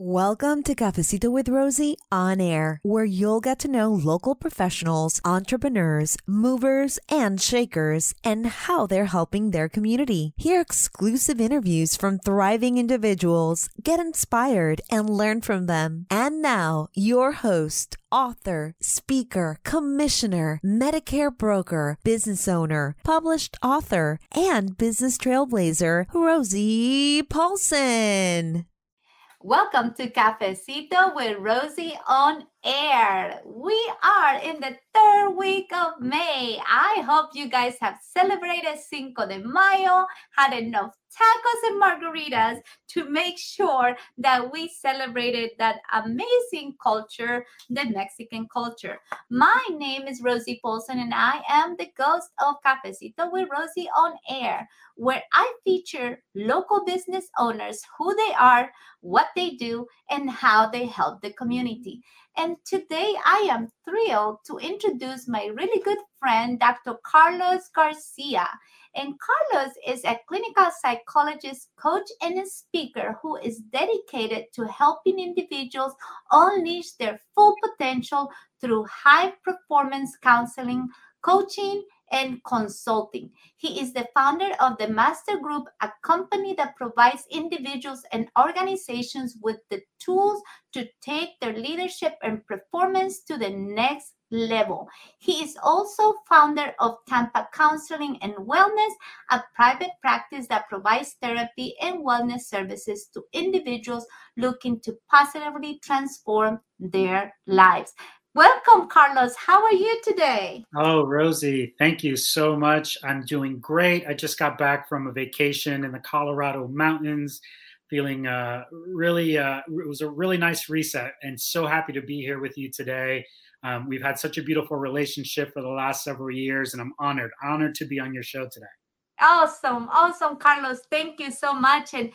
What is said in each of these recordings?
Welcome to Cafecito with Rosie on air, where you'll get to know local professionals, entrepreneurs, movers, and shakers, and how they're helping their community. Hear exclusive interviews from thriving individuals, get inspired, and learn from them. And now, your host, author, speaker, commissioner, Medicare broker, business owner, published author, and business trailblazer, Rosie Paulson. Welcome to Cafecito with Rosie on air. We are in the third week of May. I hope you guys have celebrated Cinco de Mayo, had enough tacos and margaritas to make sure that we celebrated that amazing culture, the Mexican culture. My name is Rosie Paulson, and I am the ghost of Cafecito with Rosie on air, where I feature local business owners, who they are, what they do, and how they help the community. And today I am thrilled to introduce my really good friend, Dr. Carlos Garcia. And Carlos is a clinical psychologist, coach, and a speaker who is dedicated to helping individuals unleash their full potential through high performance counseling, coaching, and consulting. He is the founder of the Mastery Group, a company that provides individuals and organizations with the tools to take their leadership and performance to the next level. He is also founder of Tampa Counseling and Wellness, a private practice that provides therapy and wellness services to individuals looking to positively transform their lives. Welcome, Carlos. How are you today? Oh, Rosie, thank you so much. I'm doing great. I just got back from a vacation in the Colorado mountains, feeling uh, really, uh, it was a really nice reset, and so happy to be here with you today. Um, we've had such a beautiful relationship for the last several years, and I'm honored, honored to be on your show today. Awesome, awesome, Carlos. Thank you so much. And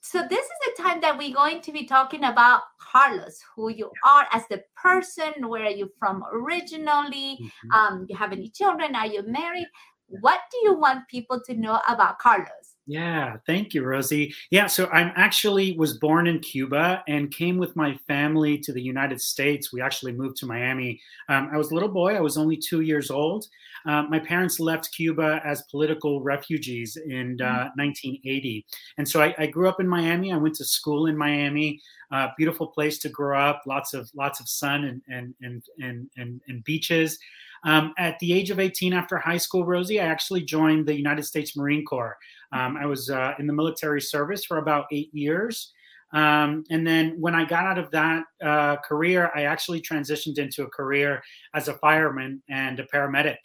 so this is the time that we're going to be talking about Carlos, who you are as the person, where are you from originally? Mm-hmm. Um, you have any children? Are you married? What do you want people to know about Carlos? Yeah, thank you, Rosie. Yeah, so I'm actually was born in Cuba and came with my family to the United States. We actually moved to Miami. Um, I was a little boy. I was only two years old. Um, my parents left Cuba as political refugees in uh, 1980, mm. and so I, I, grew up in Miami. I went to school in Miami. Uh, beautiful place to grow up. Lots of lots of sun and and and and, and, and beaches. Um, at the age of 18, after high school, Rosie, I actually joined the United States Marine Corps. Um, I was uh, in the military service for about eight years. Um, and then when I got out of that uh, career, I actually transitioned into a career as a fireman and a paramedic.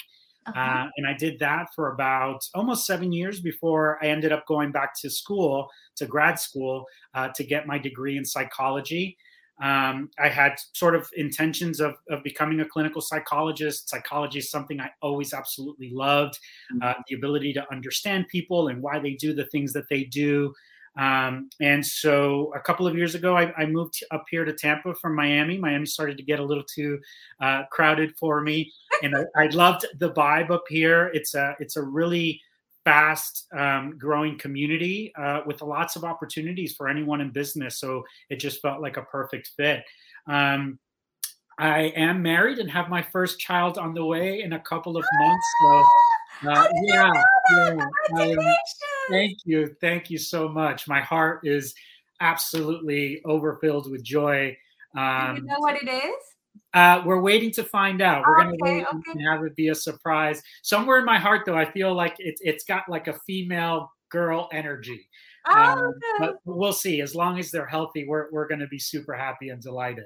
Uh-huh. Uh, and I did that for about almost seven years before I ended up going back to school, to grad school, uh, to get my degree in psychology. Um, I had sort of intentions of, of becoming a clinical psychologist. Psychology is something I always absolutely loved mm-hmm. uh, the ability to understand people and why they do the things that they do. Um, and so a couple of years ago, I, I, moved up here to Tampa from Miami. Miami started to get a little too uh, crowded for me, and I, I loved the vibe up here. It's a it's a really fast um, growing community uh, with lots of opportunities for anyone in business. So it just felt like a perfect fit. Um, I am married and have my first child on the way in a couple of months. So, uh, yeah, yeah thank you, thank you so much. My heart is absolutely overfilled with joy. Um, Do you know what it is? Uh, we're waiting to find out. We're okay, going to wait and have it be a surprise. Somewhere in my heart, though, I feel like it's it's got like a female girl energy. Oh, um, but we'll see. As long as they're healthy, we're we're going to be super happy and delighted.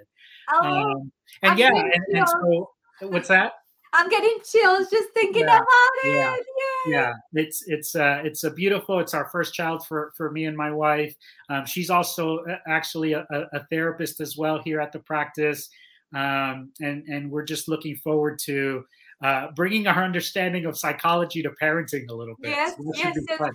Oh, um, and I'm yeah, and, and, so what's that? I'm getting chills just thinking yeah, about it. Yeah, yeah, it's it's uh, it's a beautiful. It's our first child for for me and my wife. Um, she's also uh, actually a, a, therapist as well here at the practice um, and and we're just looking forward to uh, bringing our understanding of psychology to parenting a little bit. Yes, so yes, yes.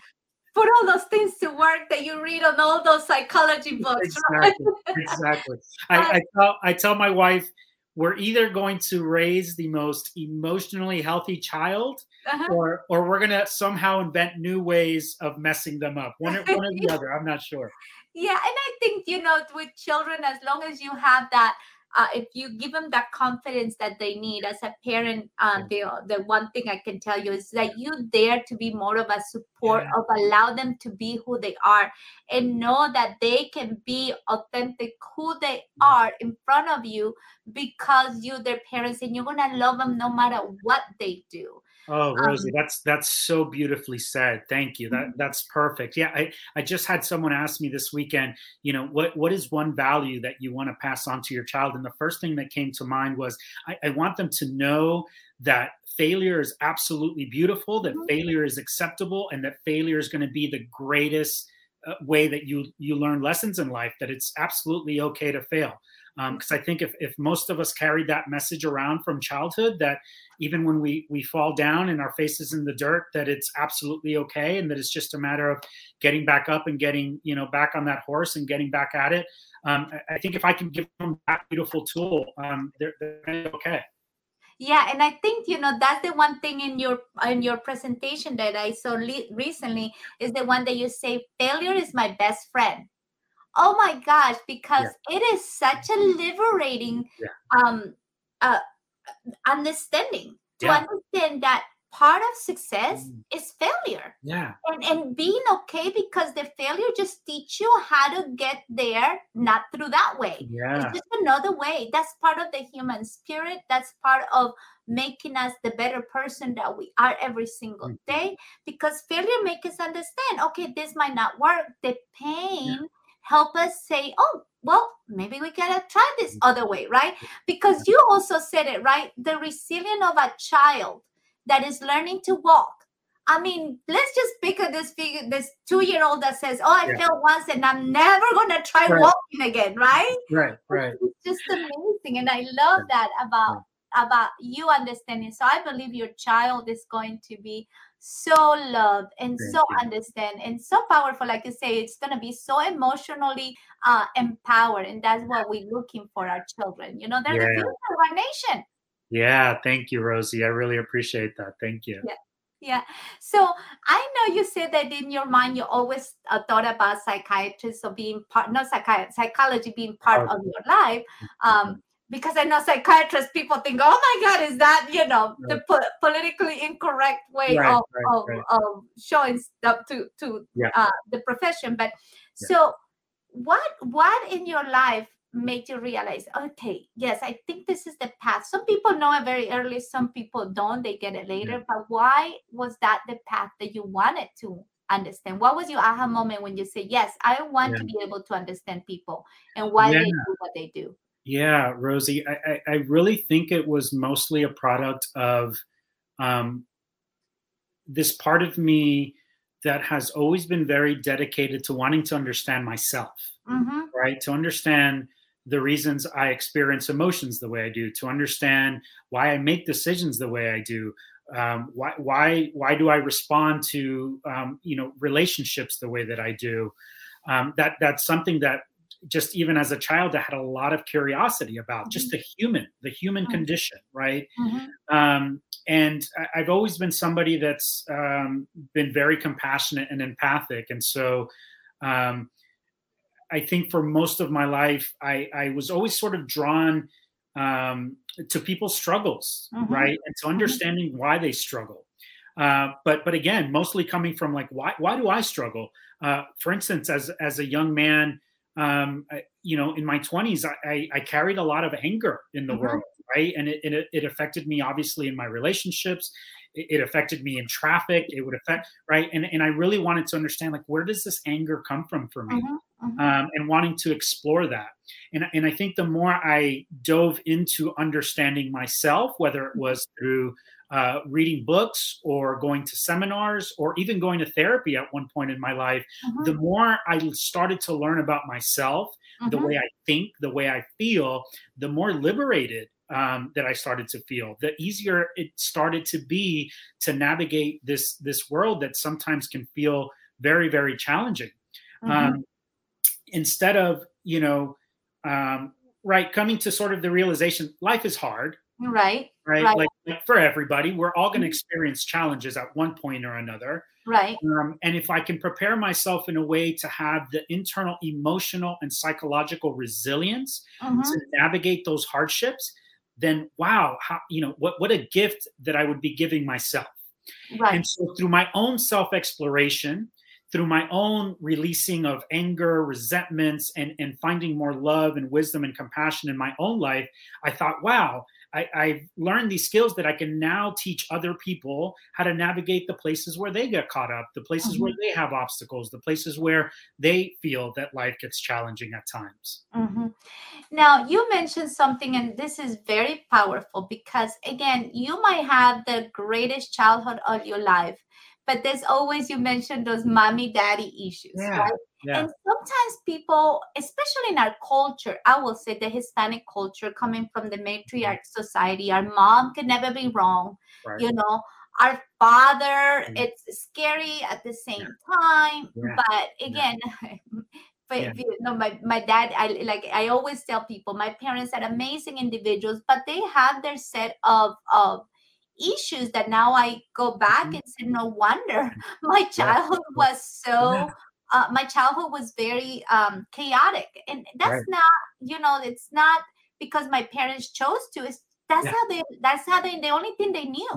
Put all those things to work that you read on all those psychology books. Exactly. Right? exactly. I, I, tell I tell my wife we're either going to raise the most emotionally healthy child uh-huh. or or we're going to somehow invent new ways of messing them up one, one or the other i'm not sure yeah and i think you know with children as long as you have that uh, if you give them that confidence that they need as a parent um, the, the one thing i can tell you is that you dare to be more of a support yeah. of allow them to be who they are and know that they can be authentic who they are in front of you because you're their parents and you're gonna love them no matter what they do Oh, Rosie, um, that's that's so beautifully said. Thank you. That mm-hmm. that's perfect. Yeah, I, I just had someone ask me this weekend, you know, what what is one value that you want to pass on to your child? And the first thing that came to mind was I, I want them to know that failure is absolutely beautiful, that mm-hmm. failure is acceptable, and that failure is going to be the greatest uh, way that you you learn lessons in life. That it's absolutely okay to fail because um, I think if, if most of us carried that message around from childhood, that even when we we fall down and our faces in the dirt, that it's absolutely okay, and that it's just a matter of getting back up and getting you know back on that horse and getting back at it. Um, I think if I can give them that beautiful tool, um, they're, they're okay yeah and i think you know that's the one thing in your in your presentation that i saw le- recently is the one that you say failure is my best friend oh my gosh because yeah. it is such a liberating yeah. um uh understanding to yeah. understand that part of success mm. is failure yeah and, and being okay because the failure just teach you how to get there not through that way yeah it's just another way that's part of the human spirit that's part of making us the better person that we are every single mm-hmm. day because failure makes us understand okay this might not work the pain yeah help us say, oh, well, maybe we gotta try this mm-hmm. other way, right? Because you also said it, right? The resilience of a child that is learning to walk. I mean, let's just pick up this figure, this two-year-old that says, "Oh, I yeah. failed once, and I'm never gonna try right. walking again." Right? Right. Right. It's just amazing, and I love that about about you understanding. So I believe your child is going to be so loved and Thank so you. understand and so powerful. Like you say it's going to be so emotionally uh, empowered and that's what we're looking for our children you know? They're yeah. the future of our nation. Yeah thank you rosie. I really appreciate that. Thank you. Yeah yeah. So i know you said that in your mind you always uh, thought about psychiatrists or being part not psychiatry psychology being part oh. of your life um, because I know psychiatrists, people think, oh my God, is that, you know, right. the po- politically incorrect way right, of, right, of, of, showing stuff to, to yeah. uh, the profession. But yeah. so what, what in your life made you realize, okay, yes, I think this is the path. Some people know it very early, some people don't, they get it later. Yeah. But why was that the path that you wanted to understand? What was your aha moment when you say, yes, I want to be able to understand people and why they do what they do? Yeah, Rosie, I, I, really think it was mostly a product of um, this part of me that has always been very dedicated to wanting to understand myself, mm-hmm. right? To understand the reasons I experience emotions the way I do, to understand why I make decisions the way I do, um, why why why do I respond to um, you know relationships the way that I do. Um, that that's something that just even as a child, I had a lot of curiosity about mm-hmm. just the human, the human mm-hmm. condition, right? Mm-hmm. Um, and I, have always been somebody that's um, been very compassionate and empathic, and so um, I think for most of my life, I, I was always sort of drawn um, to people's struggles, mm-hmm. right, and to mm-hmm. understanding why they struggle. Uh, but but again, mostly coming from like why why do I struggle? Uh, for instance, as as a young man um, I, you know, in my 20s, I, I, carried a lot of anger in the mm-hmm. world, right? And it, it, it, affected me obviously in my relationships. It, affected me in traffic. It would affect, right? And, and I really wanted to understand, like, where does this anger come from for me? Mm-hmm. Mm-hmm. Um, and wanting to explore that. And, and I think the more I dove into understanding myself, whether it was through uh, reading books or going to seminars or even going to therapy at one point in my life, mm-hmm. the more I started to learn about myself, the way I think, the way I feel, the more liberated um, that I started to feel, the easier it started to be to navigate this this world that sometimes can feel very very challenging. Mm-hmm. Um, instead of you know, um, right, coming to sort of the realization life is hard, right right? right. Like, like, for everybody, we're all going to Mhm. experience challenges at one point or another. Right. Um, and if I can prepare myself in a way to have the internal emotional and psychological resilience Mhm. to navigate those hardships, then wow, how, you know what what a gift that I would be giving myself. Right. And so through my own self exploration, through my own releasing of anger, resentments, and, and finding more love and wisdom and compassion in my own life, I thought, wow, I, I've learned these skills that I can now teach other people how to navigate the places where they get caught up, the places where they have obstacles, the places where they feel that life gets challenging at times. hmm Now, you mentioned something, and this is very powerful because, again, you might have the greatest childhood of your life, but there's always, you mentioned those mommy daddy issues, Yeah, right? Yeah. And sometimes people, especially in our culture, I will say the Hispanic culture coming from the matriarch society, our mom can never be wrong. Right. You know, our father, Mm. it's scary at the same time. Yeah. But Yeah. again, but Yeah. you know, my, my dad, I like I always tell people, my parents are amazing individuals, but they have their set of of issues that now I go back Mhm. and say, no wonder my childhood was so uh, my childhood was very um, chaotic, and that's Right. not, you know, it's not because my parents chose to. It's that's Yeah. how they. That's how they. The only thing they knew.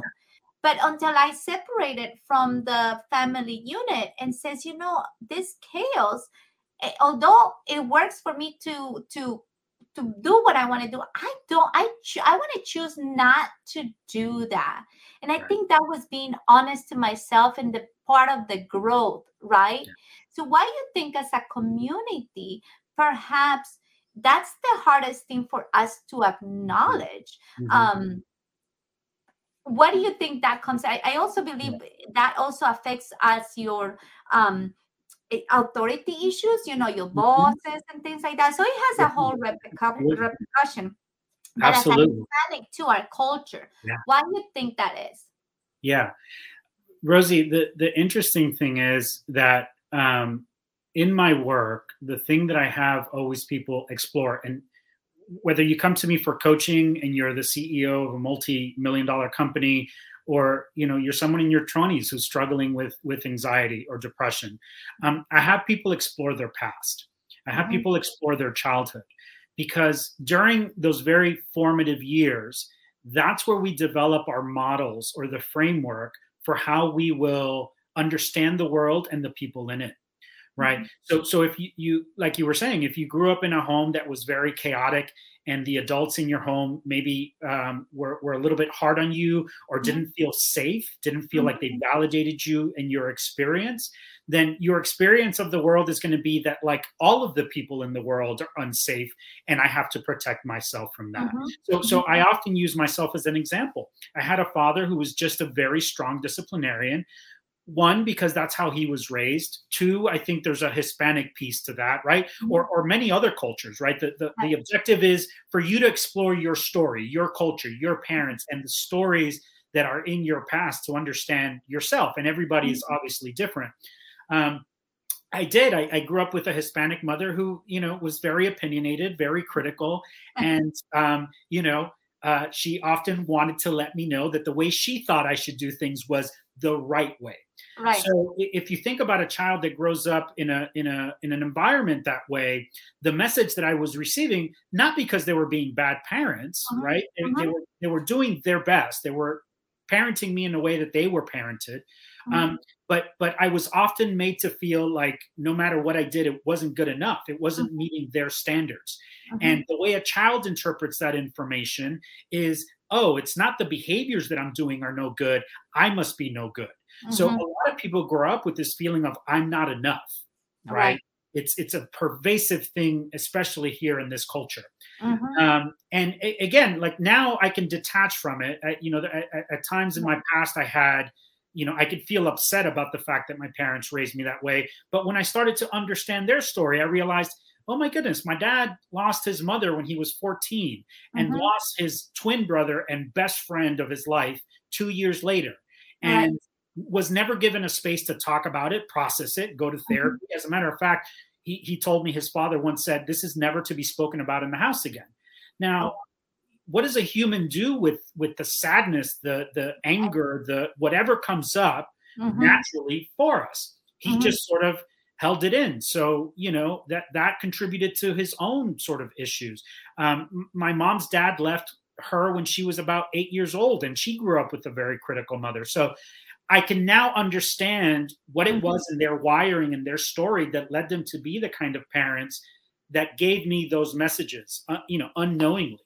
But until I separated from the family unit and says, you know, this chaos, eh, although it works for me to to to do what I want to do, I don't. I cho- I want to choose not to do that. And I Right. think that was being honest to myself and the part of the growth, right? Yeah. So why do you think as a community, perhaps that's the hardest thing for us to acknowledge. Mhm. Um, what do you think that comes? I, I also believe that also affects us your um authority issues, you know, your Mhm. bosses and things like that. So it has a whole repercussion. But Absolutely. Hispanic to our culture, Yeah. why do you think that is? Yeah. Rosie, the, the interesting thing is that um, in my work, the thing that I have always people explore, and whether you come to me for coaching and you're the CEO of a multi-million dollar company, or you know you're someone in your 20s who's struggling with with anxiety or depression, um, I have people explore their past. I have Mhm. people explore their childhood because during those very formative years, that's where we develop our models or the framework for how we will understand the world and the people in it right so so if you, you like you were saying if you grew up in a home that was very chaotic and the adults in your home maybe um, were, were a little bit hard on you or Mhm. didn't feel safe didn't feel like they validated you and your experience then your experience of the world is going to be that like all of the people in the world are unsafe and i have to protect myself from that Mhm. so, so I often use myself as an example. I had a father who was just a very strong disciplinarian. One, because that's how he was raised. Two, I think there's a Hispanic piece to that, right? Or, or many other cultures, right? The, the, the objective is for you to explore your story, your culture, your parents, and the stories that are in your past to understand yourself. And everybody is obviously different. Um, I did. I, I, grew up with a Hispanic mother who, you know, was very opinionated, very critical, and um, you know, uh, she often wanted to let me know that the way she thought I should do things was the right way. Right. So if you think about a child that grows up in a in a in an environment that way, the message that I was receiving, not because they were being bad parents, uh-huh. right? They, uh-huh. they, were they were doing their best. They were parenting me in a way that they were parented. uh-huh. Um, but but I was often made to feel like no matter what I did, it wasn't good enough. It wasn't uh-huh. meeting their standards. And the way a child interprets that information is, oh, it's not the behaviors that I'm doing are no good. I must be no good. So a lot of people grow up with this feeling of I'm not enough, right? Right. It's it's a pervasive thing, especially here in this culture. Mhm. Um, and a- again, like now I can detach from it. I, you know, at, at- at times in my past, I had, you know, I could feel upset about the fact that my parents raised me that way. But when I started to understand their story, I realized, oh my goodness, my dad lost his mother when he was 14 and Mhm. lost his twin brother and best friend of his life two years later. And was never given a space to talk about it, process it, go to therapy. As a matter of fact, he, he told me his father once said, This is never to be spoken about in the house again. Now, what does a human do with with the sadness the the anger the whatever comes up mm-hmm. naturally for us he mm-hmm. just sort of held it in so you know that that contributed to his own sort of issues um, my mom's dad left her when she was about eight years old and she grew up with a very critical mother so i can now understand what it mm-hmm. was in their wiring and their story that led them to be the kind of parents that gave me those messages uh, you know unknowingly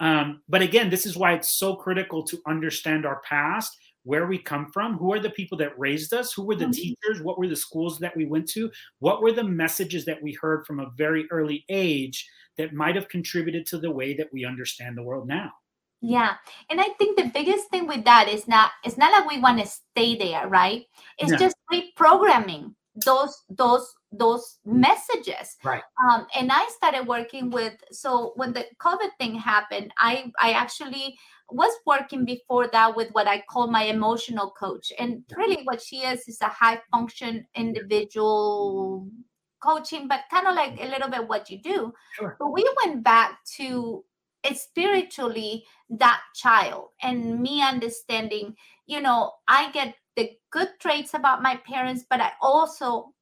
um, but again this is why it's so critical to understand our past where we come from, who are the people that raised us, who were the mm-hmm. teachers, what were the schools that we went to, what were the messages that we heard from a very early age that might have contributed to the way that we understand the world now. Yeah. And I think the biggest thing with that is not it's not like we want to stay there, right? It's yeah. just reprogramming those those those messages right um, and i started working with so when the covid thing happened i i actually was working before that with what I call my emotional coach. And really, what she is is a high function individual coaching, but kind of like a little bit what you do. Sure. But we went back to spiritually that child and mm-hmm. me understanding, you know, I get the good traits about my parents, but I also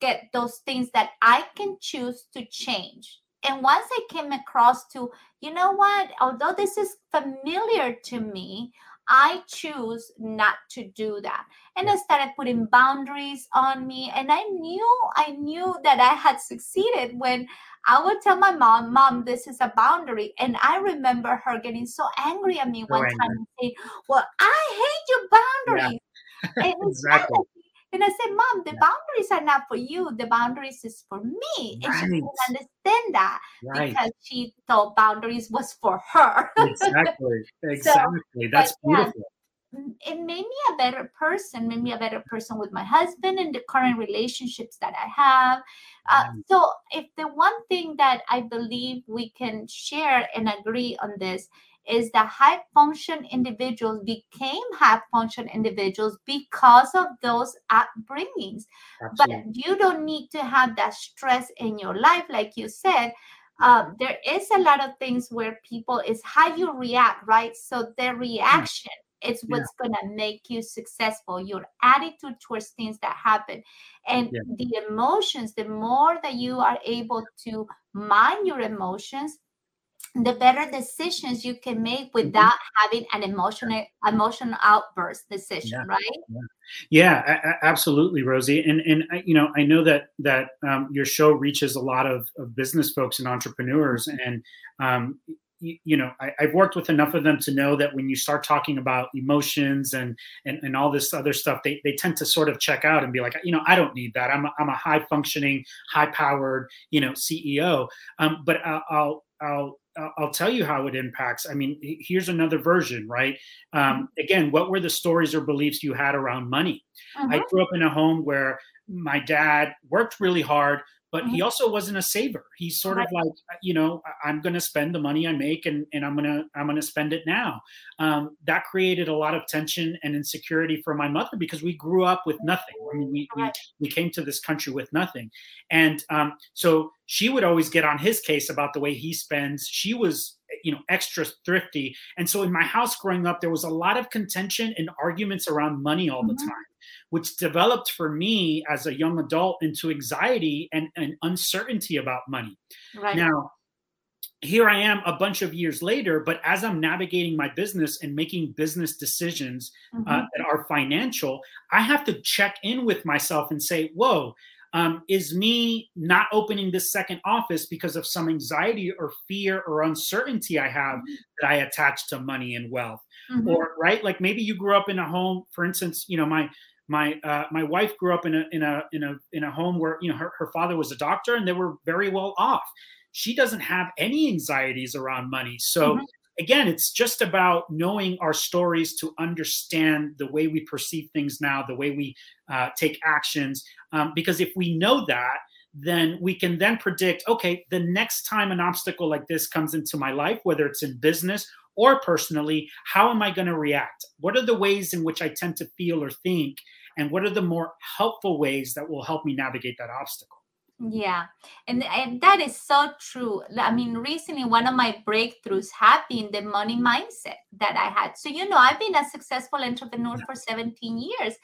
get those things that I can mm-hmm. choose to change. And once I came across to, you know what, although this is familiar to me, I choose not to do that. And I started putting boundaries on me. And I knew, I knew that I had succeeded when I would tell my mom, Mom, this is a boundary. And I remember her getting so angry at me one time and saying, Well, I hate your boundaries. Yeah. exactly. And I said, Mom, the boundaries are not for you. The boundaries is for me. Right. And she didn't understand that right. because she thought boundaries was for her. exactly. Exactly. So, That's beautiful. Yeah, it made me a better person, made me a better person with my husband and the current relationships that I have. Uh, so, if the one thing that I believe we can share and agree on this is that high function individuals became high function individuals because of those upbringings. Absolutely. But you don't need to have that stress in your life, like you said. Um, there is a lot of things where people is how you react, right? So their reaction is what's yeah. gonna make you successful. Your attitude towards things that happen, and yeah. the emotions. The more that you are able to mind your emotions, the better decisions you can make mm-hmm. without having an emotional emotional outburst decision yeah, right yeah, yeah absolutely rosie and and you know i know that that um, your show reaches a lot of, of business folks and entrepreneurs and um, you, you know I, have worked with enough of them to know that when you start talking about emotions and and, and all this other stuff they, they tend to sort of check out and be like you know i don't need that i'm a, I'm a high functioning high powered you know ceo um, but I'll, I'll I'll I'll tell you how it impacts. I mean, here's another version, right? Um, mm-hmm. again, what were the stories or beliefs you had around money? I mm-hmm. grew up in a home where my dad worked really hard, but mm-hmm. he also wasn't a saver. He's sort of like, uh, you know, I'm going to spend the money I make, and, and I'm gonna I'm gonna spend it now. Um, that created a lot of tension and insecurity for my mother because we grew up with nothing. I mean, we we, we came to this country with nothing, and um, so she would always get on his case about the way he spends. She was you know extra thrifty and so in my house growing up there was a lot of contention and arguments around money all the mm-hmm. time which developed for me as a young adult into anxiety and, and uncertainty about money. Right. Now, here I am a bunch of years later, but as I'm navigating my business and making business decisions uh, mm-hmm. uh, that are financial, I have to check in with myself and say, whoa, um, is me not opening this second office because of some anxiety or fear or uncertainty I have mm-hmm. that I attach to money and wealth? Mm-hmm. Or, right? Like maybe you grew up in a home, for instance, you know, my my uh, my wife grew up in a in a in a in a home where you know her, her father was a doctor and they were very well off she doesn't have any anxieties around money so mm-hmm. again it's just about knowing our stories to understand the way we perceive things now the way we uh, take actions um, because if we know that then we can then predict okay the next time an obstacle like this comes into my life whether it's in business or personally, how am I going to react? What are the ways in which I tend to feel or think? And what are the more helpful ways that will help me navigate that obstacle? Yeah, and, and that is so true. I mean, recently, one of my breakthroughs have been the money mindset that I had. So, you know, I've been a successful entrepreneur for 17 years,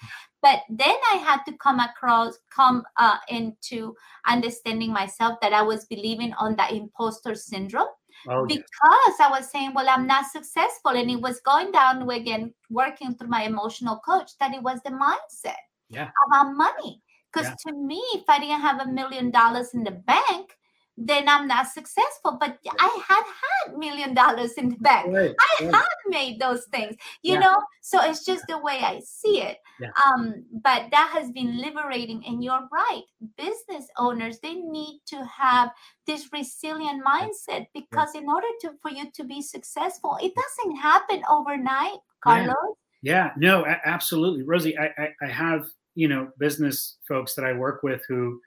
but then I had to come across, come uh, into understanding myself that I was believing on the imposter syndrome. Oh, because I was saying, well, I'm not successful. And it mm. was going down again, working through my emotional coach, that it was the mindset yeah. about money because yeah. to me, if I didn't have a million dollars in the bank, then I'm not successful. But I had had million dollars in the bank. Right, I right. had made those things, you yeah. know. So it's just the way I see it. Yeah. Um, but that has been liberating. And you're right, business owners they need to have this resilient mindset because in order to for you to be successful, it doesn't happen overnight, Carlos. Yeah, no, absolutely, Rosie. I, I, I have you know business folks that I work with who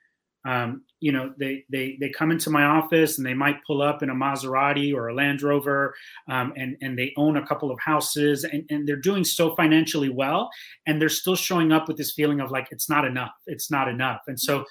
um, you know they they they come into my office and they might pull up in a Maserati or a Land Rover um, and and they own a couple of houses and, and they're doing so financially well and they're still showing up with this feeling of like it's not enough it's not enough. And so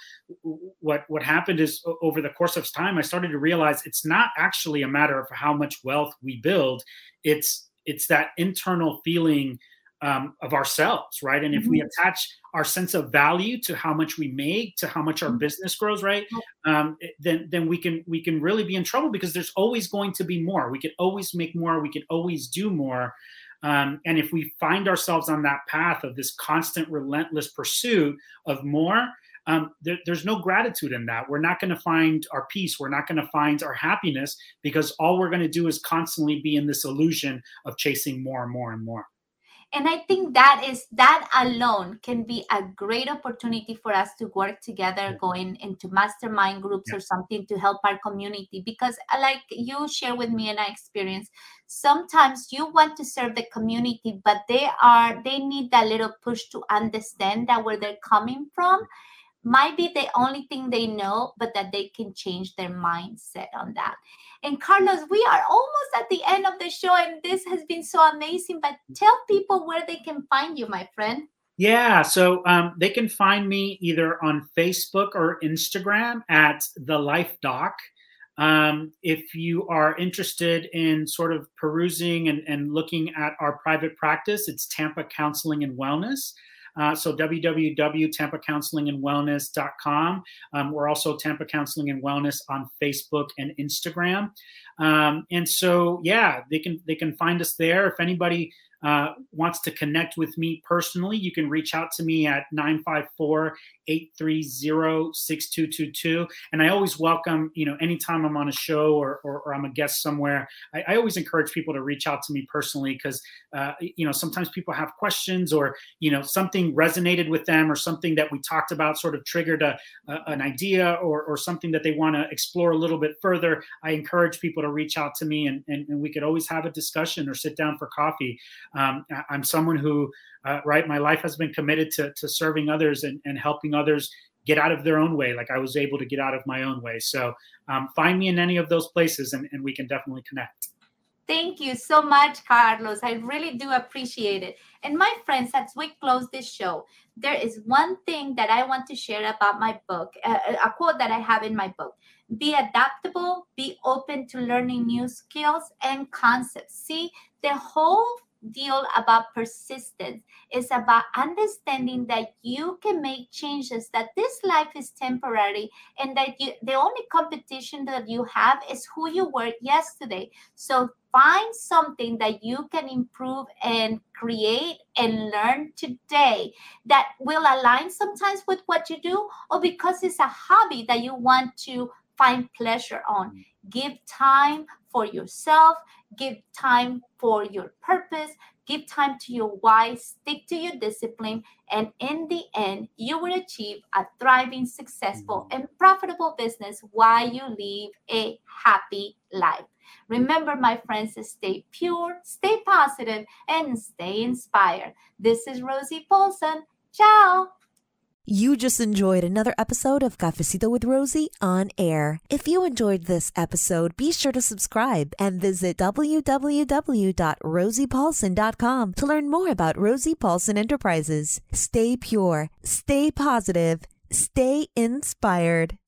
what what happened is over the course of time I started to realize it's not actually a matter of how much wealth we build it's it's that internal feeling um, of ourselves, right? And if mm-hmm. we attach our sense of value to how much we make, to how much our mm-hmm. business grows, right? Um, then then we can we can really be in trouble because there's always going to be more. We can always make more. We can always do more. Um, and if we find ourselves on that path of this constant, relentless pursuit of more, um, there, there's no gratitude in that. We're not going to find our peace. We're not going to find our happiness because all we're going to do is constantly be in this illusion of chasing more and more and more and i think that is that alone can be a great opportunity for us to work together going into mastermind groups yeah. or something to help our community. Because uh, like you share with me and i experience sometimes you want to serve the community but they are they need that little push to understand that where they're coming from might be the only thing they know but that they can change their mindset on that and Carlos, we are almost at the end of the show, and this has been so amazing. But tell people where they can find you, my friend. Yeah, so um, they can find me either on Facebook or Instagram at the Life Doc. Um, if you are interested in sort of perusing and, and looking at our private practice, it's Tampa Counseling and Wellness. Uh, so www.tampacounselingandwellness.com. Um, we're also Tampa Counseling and Wellness on Facebook and Instagram. Um, and so, yeah, they can they can find us there. If anybody uh, wants to connect with me personally, you can reach out to me at 954 830 6222. And I always welcome, you know, anytime I'm on a show or, or, or I'm a guest somewhere, I, I, always encourage people to reach out to me personally because, uh, you know, sometimes people have questions or, you know, something resonated with them or something that we talked about sort of triggered a, a an idea or, or something that they want to explore a little bit further. I encourage people to reach out to me and, and, and we could always have a discussion or sit down for coffee. Um, I'm someone who, uh, right, my life has been committed to, to serving others and, and helping others get out of their own way, like I was able to get out of my own way. So um, find me in any of those places and, and we can definitely connect. Thank you so much, Carlos. I really do appreciate it. And my friends, as we close this show, there is one thing that I want to share about my book, uh, a quote that I have in my book be adaptable, be open to learning new skills and concepts. See, the whole deal about persistence. Is about understanding that you can make changes that this life is temporary and that you the only competition that you have is who you were yesterday. So find something that you can improve and create and learn today that will align sometimes with what you do or because it's a hobby that you want to find pleasure on mm. give time for yourself give time for your purpose, give time to your why, stick to your discipline, and in the end, you will achieve a thriving, successful, mm. and profitable business while you live a happy life. Remember, my friends, to stay pure, stay positive, and stay inspired. This is Rosie Paulson. Ciao. You just enjoyed another episode of Cafecito with Rosie on air. If you enjoyed this episode, be sure to subscribe and visit www.rosiepaulson.com to learn more about Rosie Paulson Enterprises. Stay pure, stay positive, stay inspired.